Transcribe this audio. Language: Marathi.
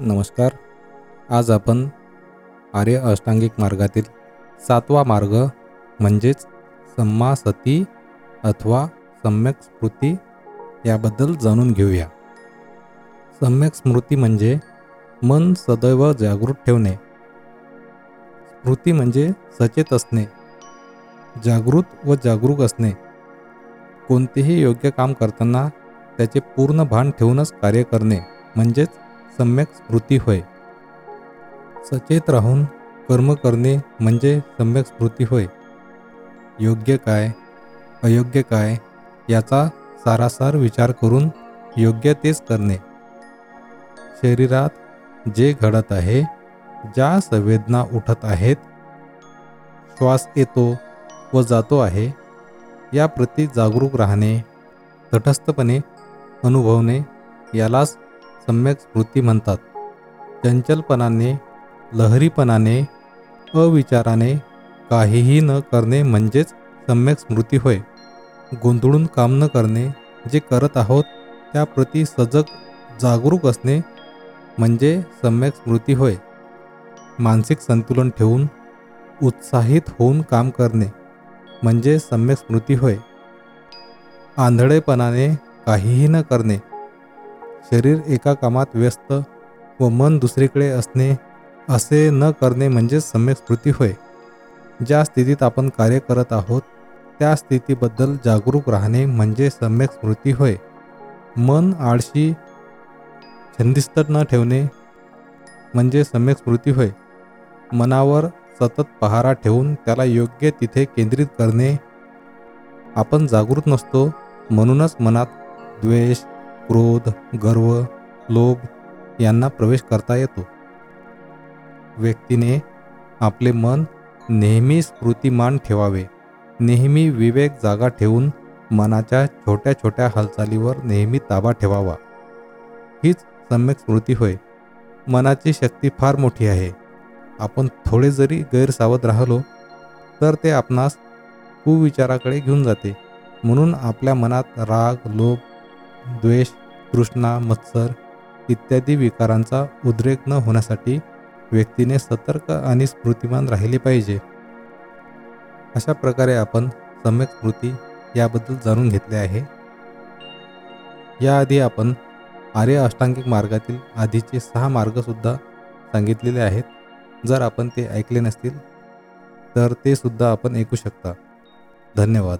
नमस्कार. आज आपण आर्य अष्टांगिक मार्गातील सातवा मार्ग म्हणजेच सम्मा सती अथवा सम्यक स्मृती याबद्दल जाणून घेऊया. सम्यक स्मृती म्हणजे मन सदैव जागृत ठेवणे. स्मृती म्हणजे सचेत असणे जागृत व जागरूक असणे. कोणतेही योग्य काम करताना त्याचे पूर्ण भान ठेवूनच कार्य करणे म्हणजेच सम्यक स्मृती होय. सचेत राहून कर्म करणे म्हणजे सम्यक स्मृती होय. योग्य काय अयोग्य काय याचा सारासार विचार करून योग्य तेच करणे. शरीरात जे घडत आहे ज्या संवेदना उठत आहेत श्वास येतो व जातो आहे याप्रती जागरूक राहणे तटस्थपणे अनुभवणे यालाच सम्यक स्मृती म्हणतात. चंचलपणाने लहरीपणाने अविचाराने काहीही न करणे म्हणजेच सम्यक स्मृती होय. गोंधळून काम न करणे जे करत आहोत त्याप्रती सजग जागरूक असणे म्हणजे सम्यक स्मृती होय. मानसिक संतुलन ठेवून उत्साहित होऊन काम करणे म्हणजे सम्यक स्मृती होय. आंधळेपणाने काहीही न करणे शरीर एका कामात व्यस्त व मन दुसरीकडे असणे असे न करणे म्हणजे सम्यक स्मृती होय. ज्या स्थितीत आपण कार्य करत आहोत त्या स्थितीबद्दल जागरूक राहणे म्हणजे सम्यक स्मृती होय. मन आळशी छंदिस्त न ठेवणे म्हणजे सम्यक स्मृती होय. मनावर सतत पहारा ठेवून त्याला योग्य तिथे केंद्रित करणे. आपण जागृत नसतो म्हणूनच मनात द्वेष क्रोध गर्व लोभ यांना प्रवेश करता येतो. व्यक्तीने आपले मन नेहमी स्मृतिमान ठेवावे. नेहमी विवेक जागा ठेवून मनाच्या छोट्या छोट्या हालचालीवर नेहमी ताबा ठेवावा. हीच सम्यक स्मृती होय. मनाची शक्ती फार मोठी आहे. आपण थोडे जरी गैरसावध राहिलो तर ते आपणास कुविचाराकडे घेऊन जाते. म्हणून आपल्या मनात राग लोभ द्वेष तृष्णा मत्सर इत्यादी विकारांचा उद्रेक न होण्यासाठी व्यक्तीने सतर्क आणि स्मृतिमान राहिले पाहिजे. अशा प्रकारे आपण सम्यक स्मृती याबद्दल जाणून घेतले आहे. याआधी आपण आर्य अष्टांगिक मार्गातील आधीचे सहा मार्गसुद्धा सांगितलेले आहेत. जर आपण ते ऐकले नसतील तर ते सुद्धा आपण ऐकू शकता. धन्यवाद.